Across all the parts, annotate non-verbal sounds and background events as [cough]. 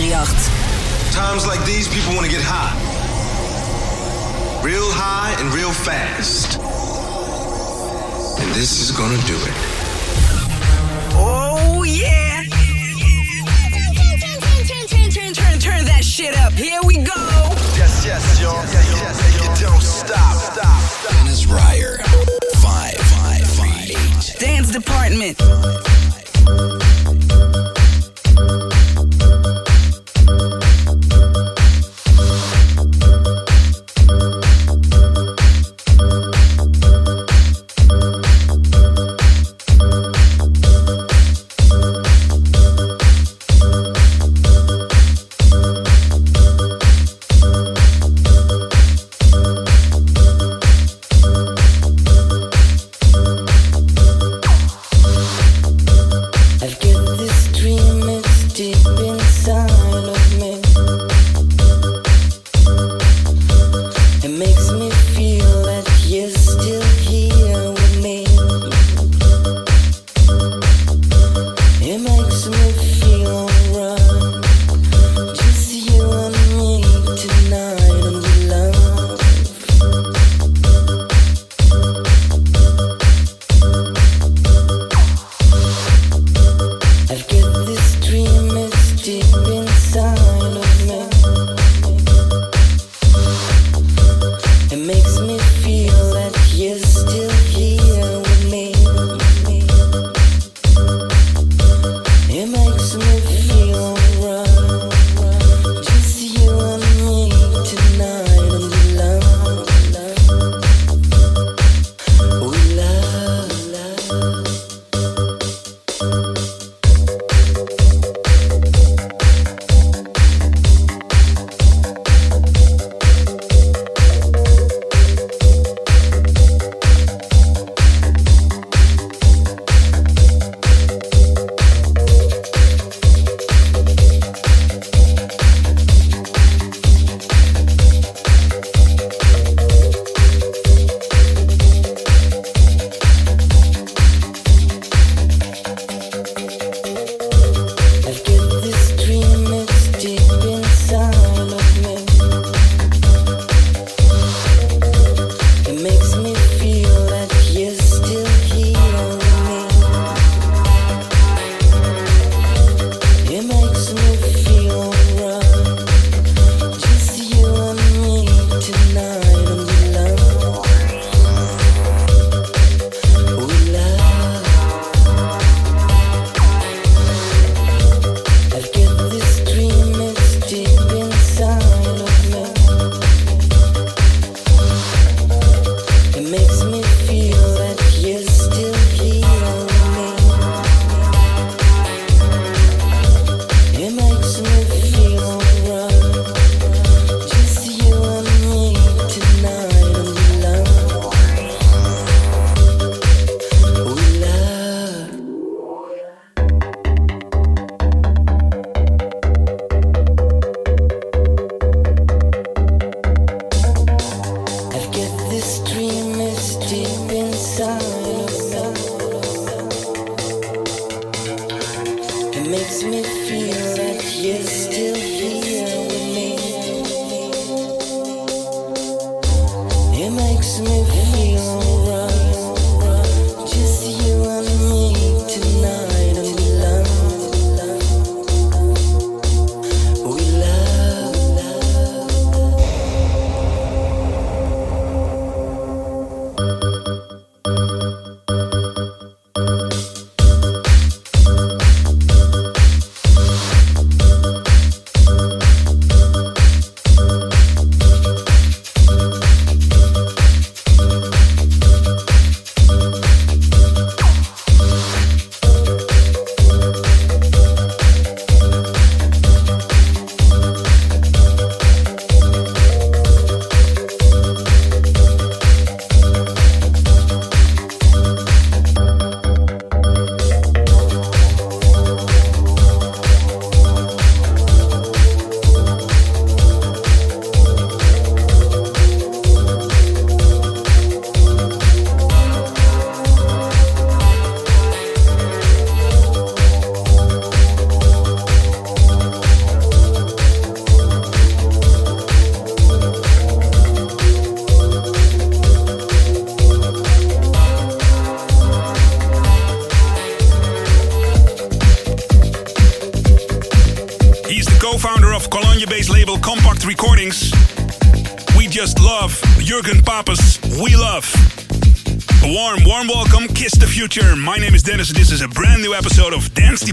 Nachricht. Times like these, people want to get high. Real high and real fast. And this is gonna do it. Oh, yeah! Turn, turn, turn, turn turn that shit up. Here we go. Yes, yes, y'all. Yes, yes, yes, you don't stop. Stop. stop. Dennis Ruyer. Five, five, five, eight. Dance department.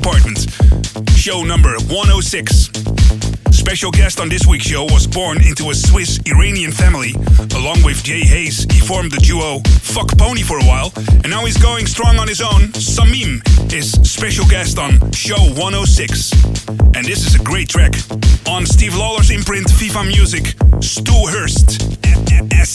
Department, show number 106. Special guest on this week's show was born into a Swiss Iranian family. Along with Jay Haze, he formed the duo Fuck Pony for a while, and now he's going strong on his own. Samim is special guest on show 106. And this is a great track on Steve Lawler's imprint Viva Music, Stu Hurst, as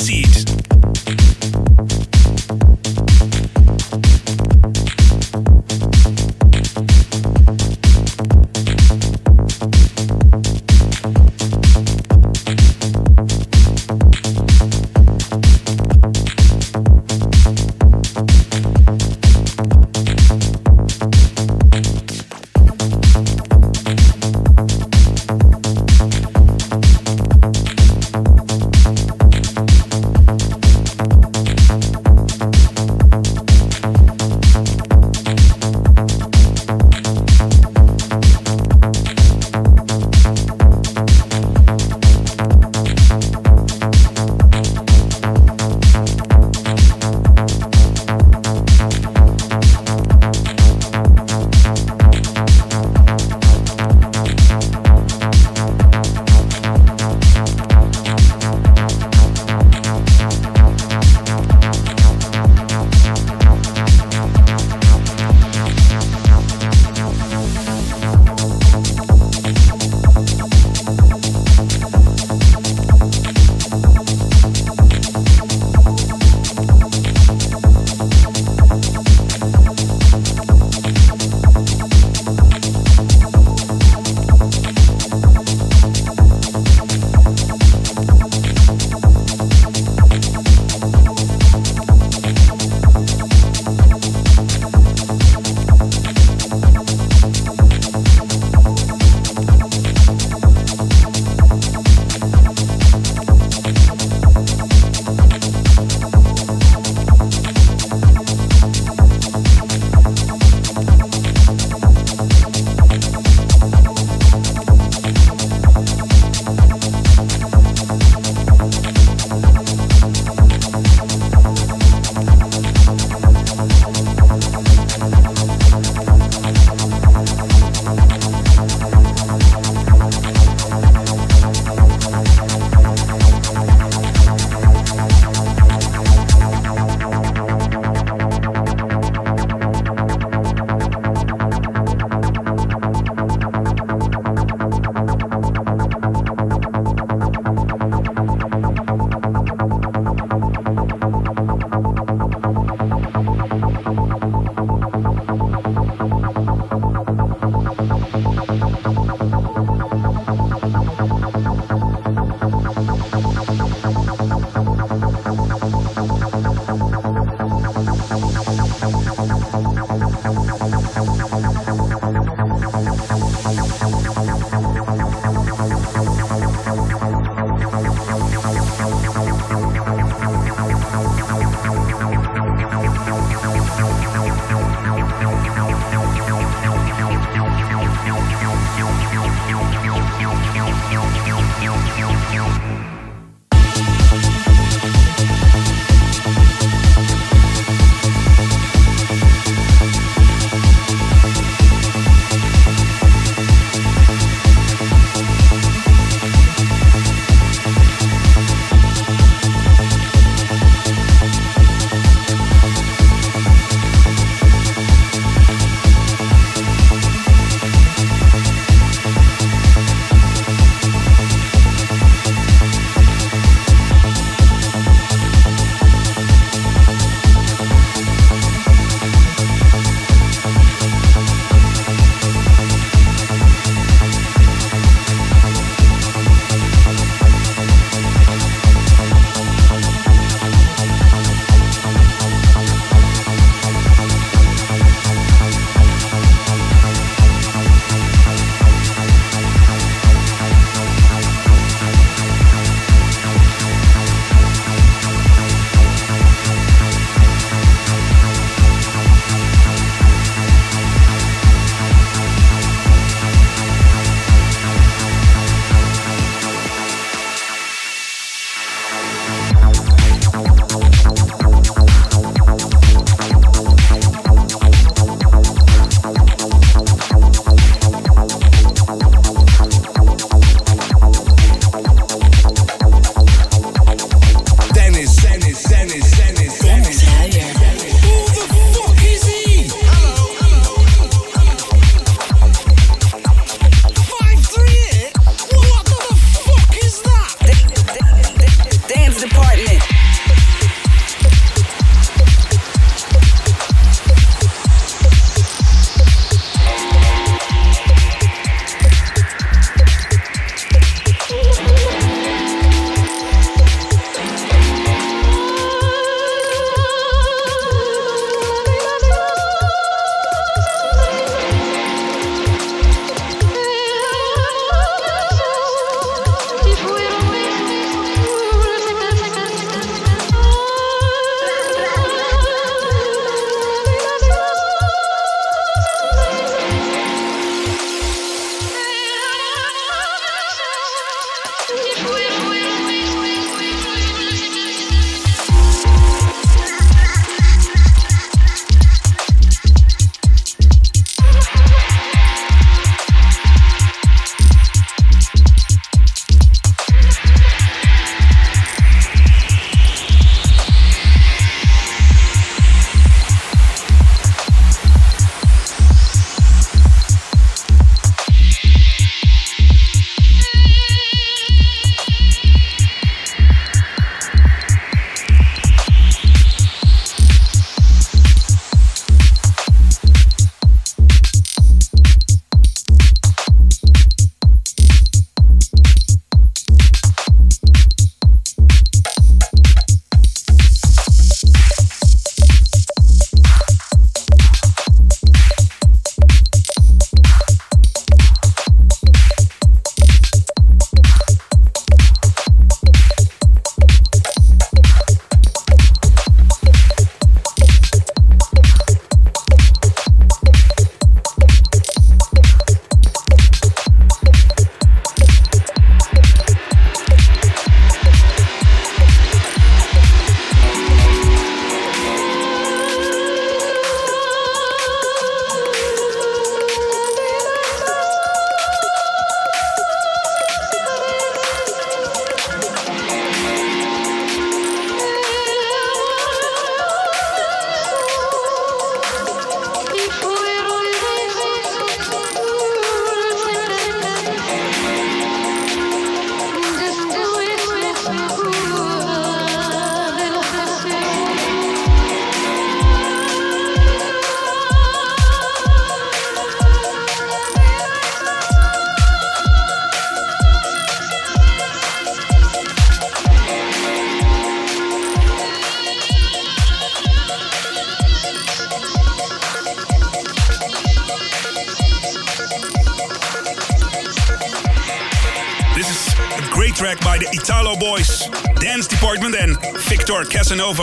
Casanova.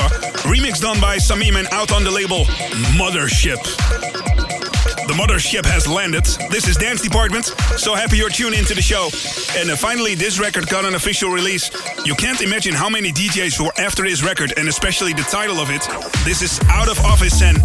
Remix done by Samim and out on the label Mothership. The mothership has landed. This is Dance Department. So happy you're tuned into the show. And uh, finally, this record got an official release. You can't imagine how many DJs were after this record, and especially the title of it. This is Out of Office and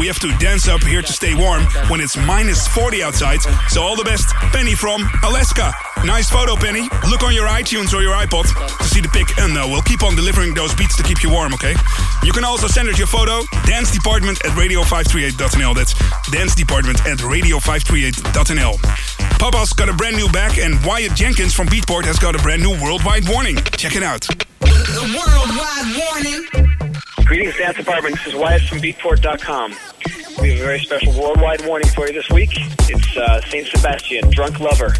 we have to dance up here to stay warm when it's minus 40 outside. So all the best, Penny from Alaska. Nice photo, Penny. Look on your iTunes or your iPod to see the pic, and uh, we'll keep on delivering those beats to keep you warm, okay? You can also send us your photo, dance department at radio538.nl. That's dance department at radio538.nl. Papa's got a brand new back, and Wyatt Jenkins from Beatport has got a brand new worldwide warning. Check it out. The worldwide warning. Greetings, Dance Department. This is Wyatt from Beatport.com. We have a very special worldwide warning for you this week. It's uh, St. Sebastian, Drunk Lover.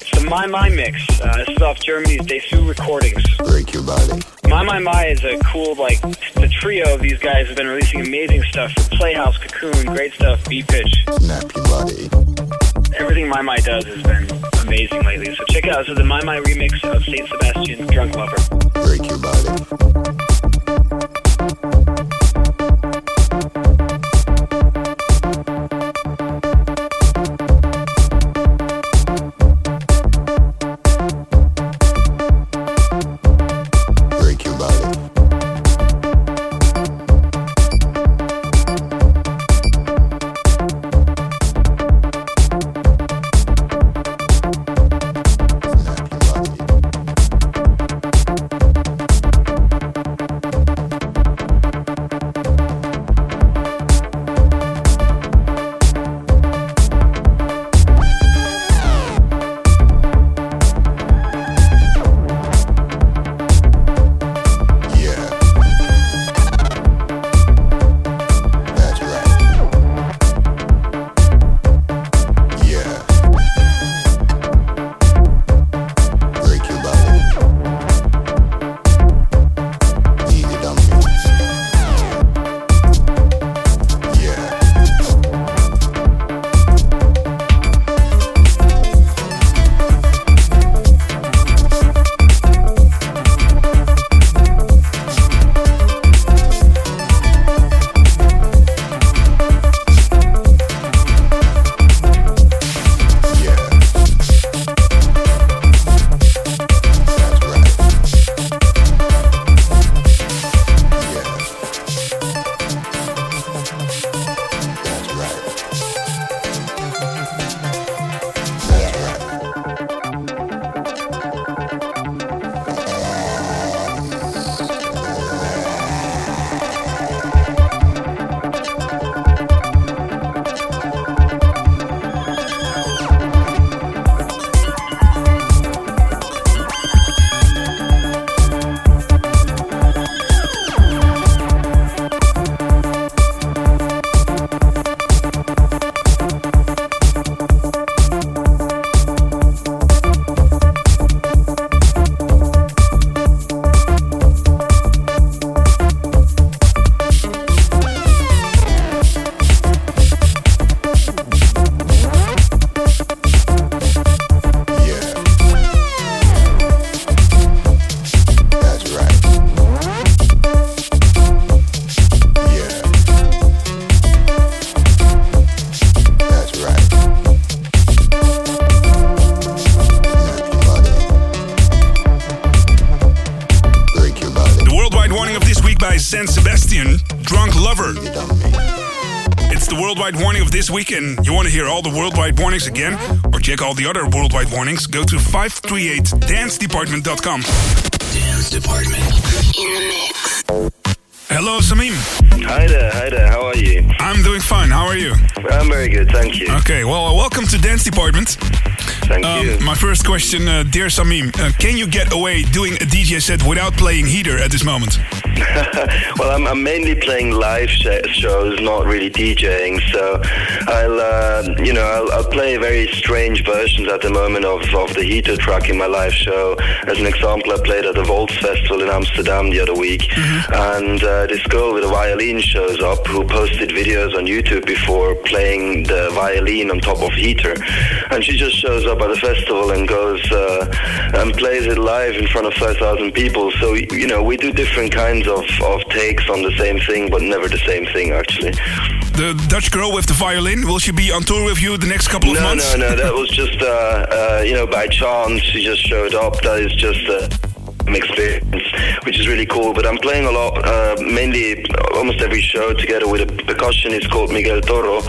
It's the My My mix. Uh, this is off Germany's Desu Recordings. Break your body. My My My is a cool, like, the trio of these guys have been releasing amazing stuff. for Playhouse, Cocoon, great stuff, B Pitch. Snap your body. Everything My My does has been amazing lately. So check it out. This is the My My remix of St. Sebastian, Drunk Lover. Break your body. This week, and you want to hear all the worldwide warnings again, or check all the other worldwide warnings, go to 538dancedepartment.com. Dance Department. In the mix. Hello, Samim. Hi there, hi there, how are you? I'm doing fine. How are you? I'm very good, thank you. Okay, well, uh, welcome to Dance Department. Thank Um, you. my first question, uh, dear Samim, uh, can you get away doing a DJ set without playing Heater at this moment? [laughs] well, I'm, I'm mainly playing live sh- shows, not really DJing. So I'll, uh, you know, I'll, I'll play very strange versions at the moment of, of the Heater track in my live show. As an example, I played at the Volts Festival in Amsterdam the other week, and uh, this girl with a violin shows up who posted videos on YouTube before playing the violin on top of Heater, and she just shows up at the festival and goes uh, and plays it live in front of 5,000 people. So you know, we do different kinds of, of takes on the same thing, but never the same thing actually. The Dutch girl with the violin, will she be on tour with you the next couple of No, months? No, no, no. That was just uh, uh, you know by chance. She just showed up. That is just. Uh, experience, which is really cool. But I'm playing a lot, uh, mainly almost every show together with a percussionist called Miguel Toro,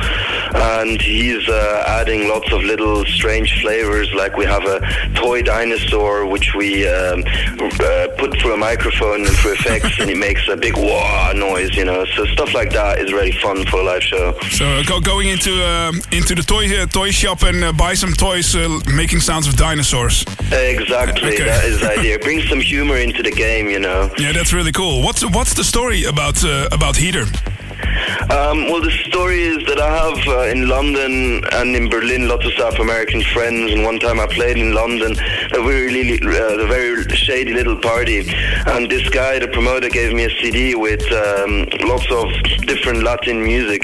and he's uh, adding lots of little strange flavors. Like we have a toy dinosaur, which we um, uh, put through a microphone and through effects, and it makes a big wah noise. You know, so stuff like that is really fun for a live show. So go, going into uh, into the toy uh, toy shop and uh, buy some toys, uh, making sounds of dinosaurs. Exactly, Okay. that is the idea. Bring some [laughs] humor into the game, you know. Yeah, that's really cool. What's what's the story about uh, about Heater? Um, well, the story is that I have uh, in London and in Berlin lots of South American friends, and one time I played in London a really, uh, a very shady little party, and this guy, the promoter, gave me a CD with um, lots of different Latin music.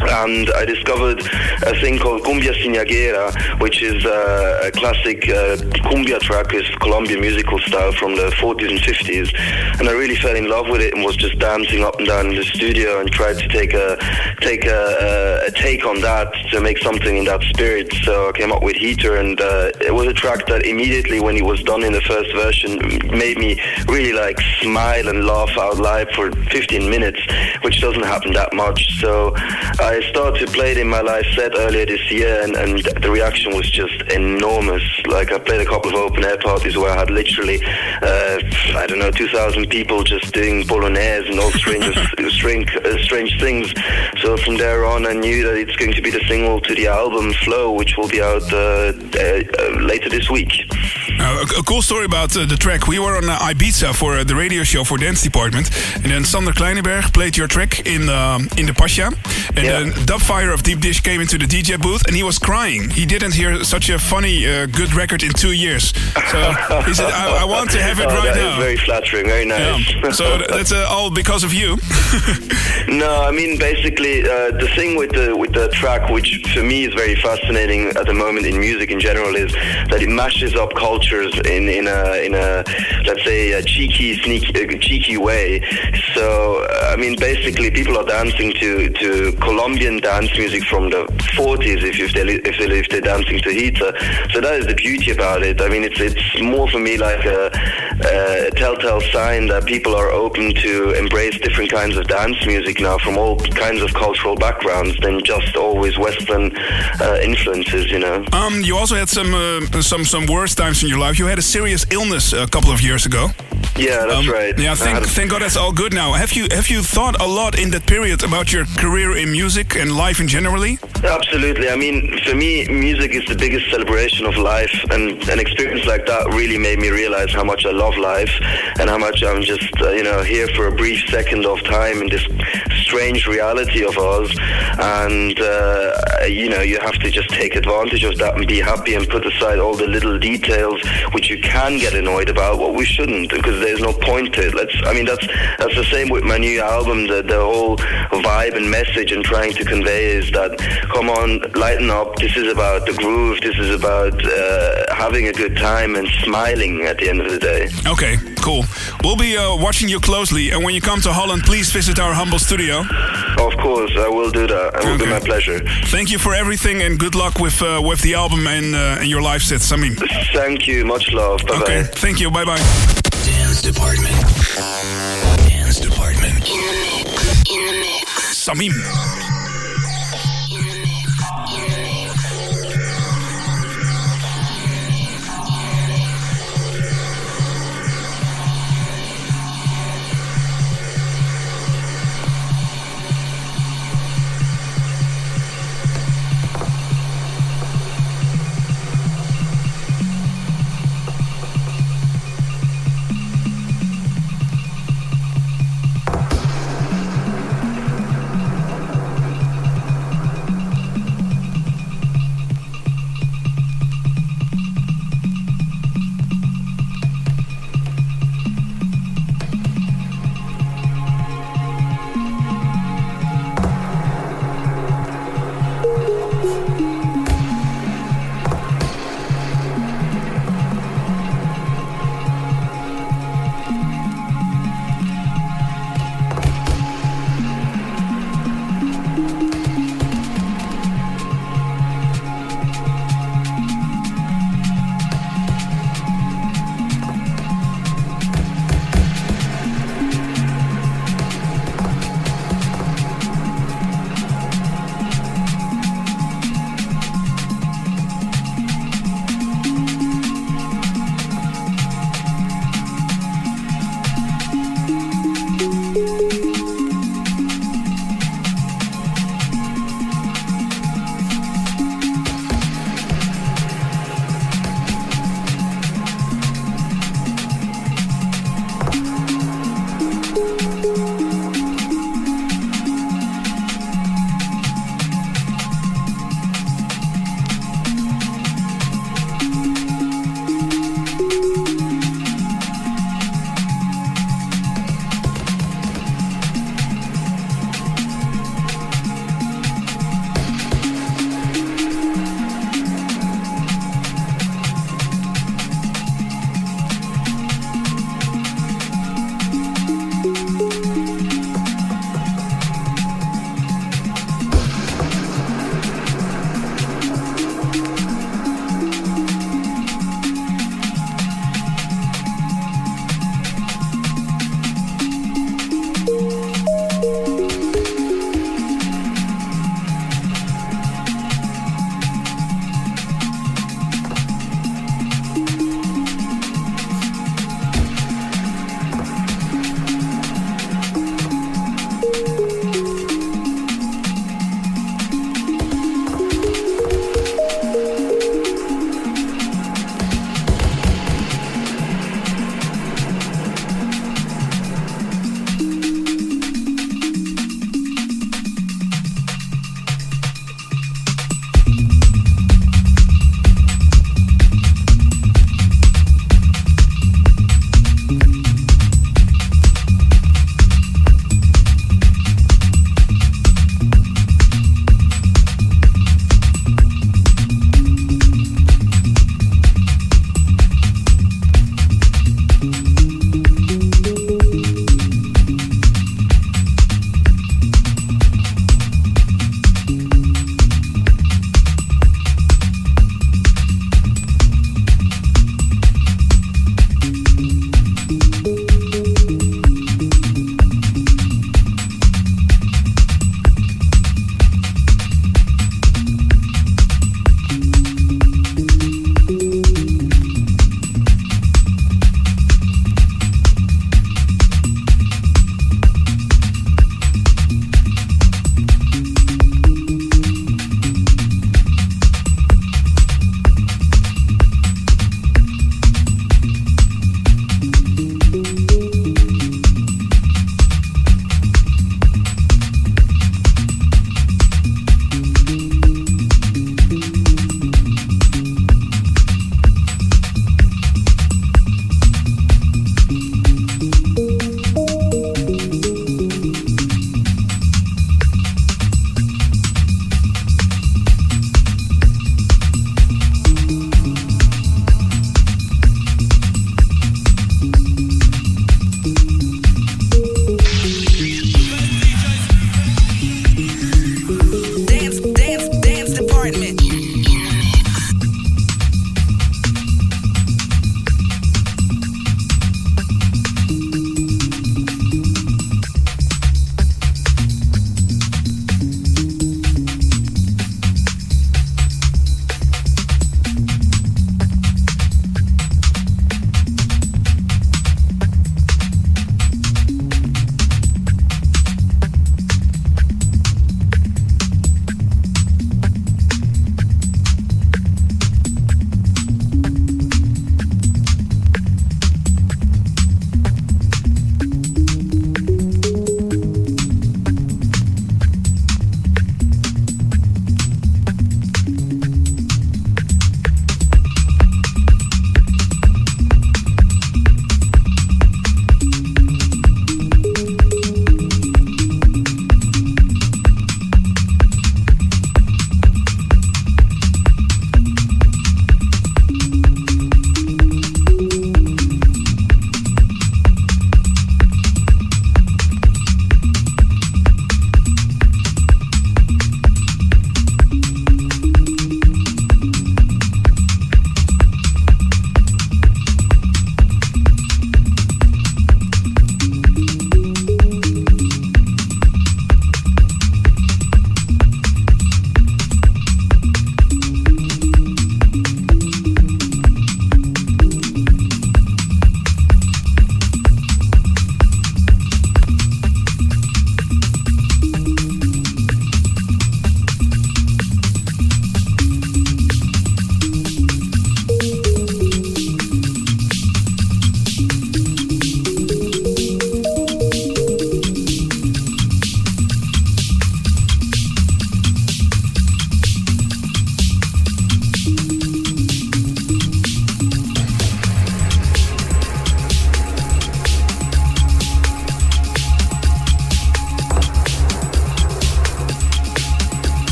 And I discovered a thing called Cumbia Cienaguera, which is uh, a classic uh, cumbia track, is Colombian musical style from the 40s and 50s. And I really fell in love with it and was just dancing up and down in the studio and tried to take a take a, a, take on that to make something in that spirit. So I came up with Heater, and uh, it was a track that immediately, when it was done in the first version, made me really like smile and laugh out loud for 15 minutes, which doesn't happen that much. So I started to play it in my live set earlier this year, and, and the reaction was just enormous. Like I played a couple of open air parties where I had literally, uh, I don't know, 2,000 people just doing polonaise and all [laughs] strange, strange, uh, strange things. So from there on, I knew that it's going to be the single to the album Flow, which will be out uh, uh, uh, later this week. A, a cool story about uh, the track. We were on uh, Ibiza for uh, the radio show for Dance Department, and then Sander Kleinenberg played your track in um, in the Pacha, and Yeah. Then Dubfire of Deep Dish came into the DJ booth, and he was crying. He didn't hear such a funny, uh, good record in two years. So he said, "I, I want to have it Oh, right that is now." very flattering, very nice. Yeah. So that's uh, all because of you. [laughs] No, I mean basically uh, the thing with the with the track, which for me is very fascinating at the moment in music in general, is that it mashes up cultures in in a in a let's say a cheeky, sneaky, uh, cheeky way. So uh, I mean basically people are dancing to to Colombian dance music from the 40s if if they if they if they're dancing to Heater. So that is the beauty about it. I mean it's it's more for me like a, a telltale sign that people are open to embrace different kinds of dance music now from all kinds of cultural backgrounds than just always Western uh, influences, you know. Um, you also had some uh, some some worse times in your life. You had a serious illness a couple of years ago. Yeah, that's Um, right. Yeah, thank, thank God that's all good now. Have you have you thought a lot in that period about your career in music and life in generally? Absolutely. I mean, for me, music is the biggest celebration of life, and an experience like that really made me realize how much I love life and how much I'm just, uh, you know, here for a brief second of time in this strange reality of ours. And, uh, you know, you have to just take advantage of that and be happy and put aside all the little details which you can get annoyed about, what we shouldn't, because there's no point to it. Let's, I mean, that's that's the same with my new album. The, the whole vibe and message and trying to convey is that, come on, lighten up. This is about the groove. This is about uh, having a good time and smiling at the end of the day. Okay, cool. We'll be uh, watching you closely, and when you come to Holland, please visit our humble studio. Of course, I will do that. It will be my pleasure. Thank you for everything, and good luck with uh, with the album and, uh, and your live set, Samim. Thank you. Much love. Bye bye. Okay, thank you. Bye bye. Dance Department. Dance Department. In the mix. Samim.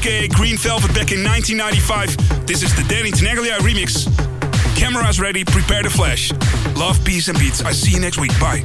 aka Green Velvet, back in 1995. This is the Danny Tenaglia remix. Camera's ready, prepare the flash. Love, peace, and beats. I see you next week. Bye.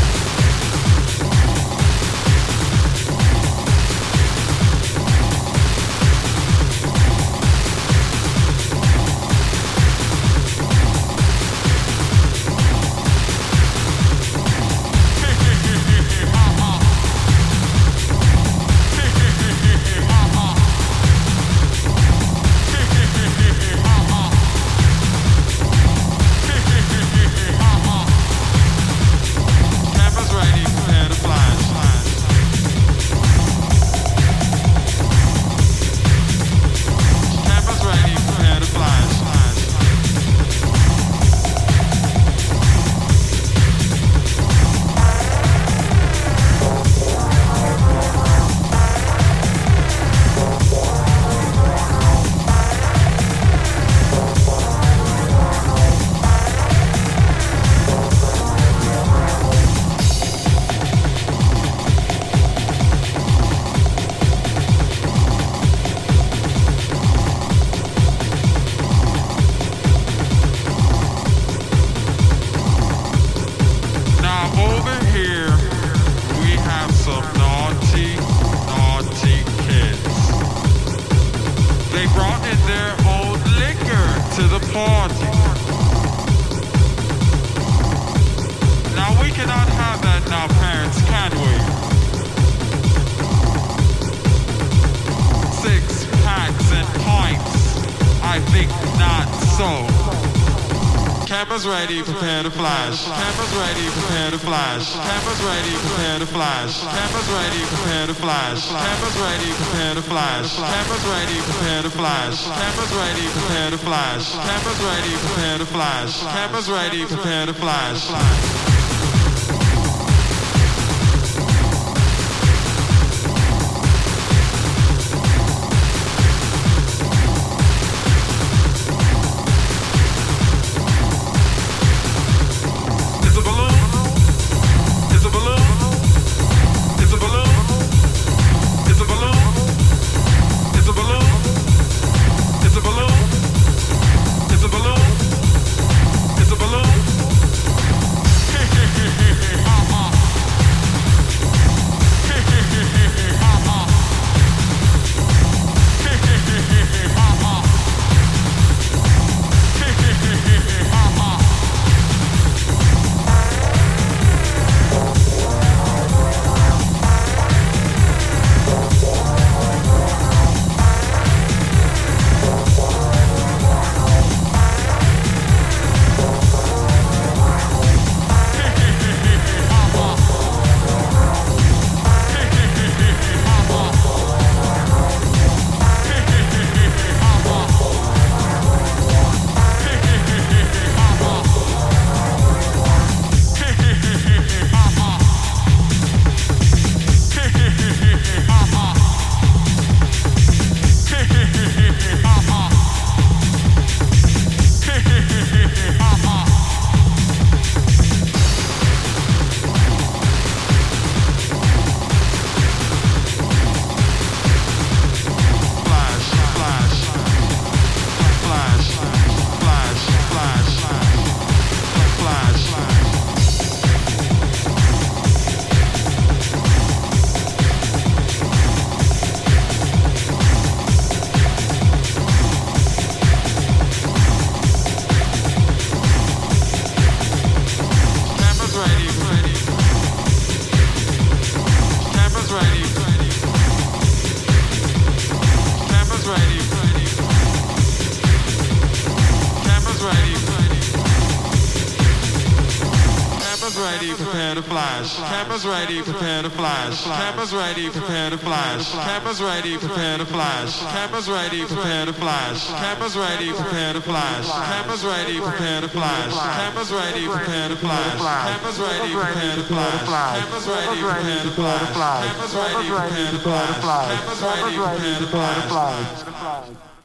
Flash. Cameras ready, prepare to flash. Cameras ready, prepare to flash. Cameras ready, prepare to flash. Cameras ready, prepare to flash. Cameras ready, prepare to flash. Cameras ready, prepare to flash. Cameras ready, prepare to flash. Cameras ready, prepare to flash. Flash. Cameras ready, prepare to flash. Cameras ready, prepare to flash. Cameras ready, prepare to flash. Cameras ready, prepare to flash. Cameras ready, prepare to flash. Cameras ready, prepare to flash. Cameras ready, prepare to flash. Cameras ready, prepare to flash. Cameras ready, prepare to flash. Cameras ready, prepare to flash.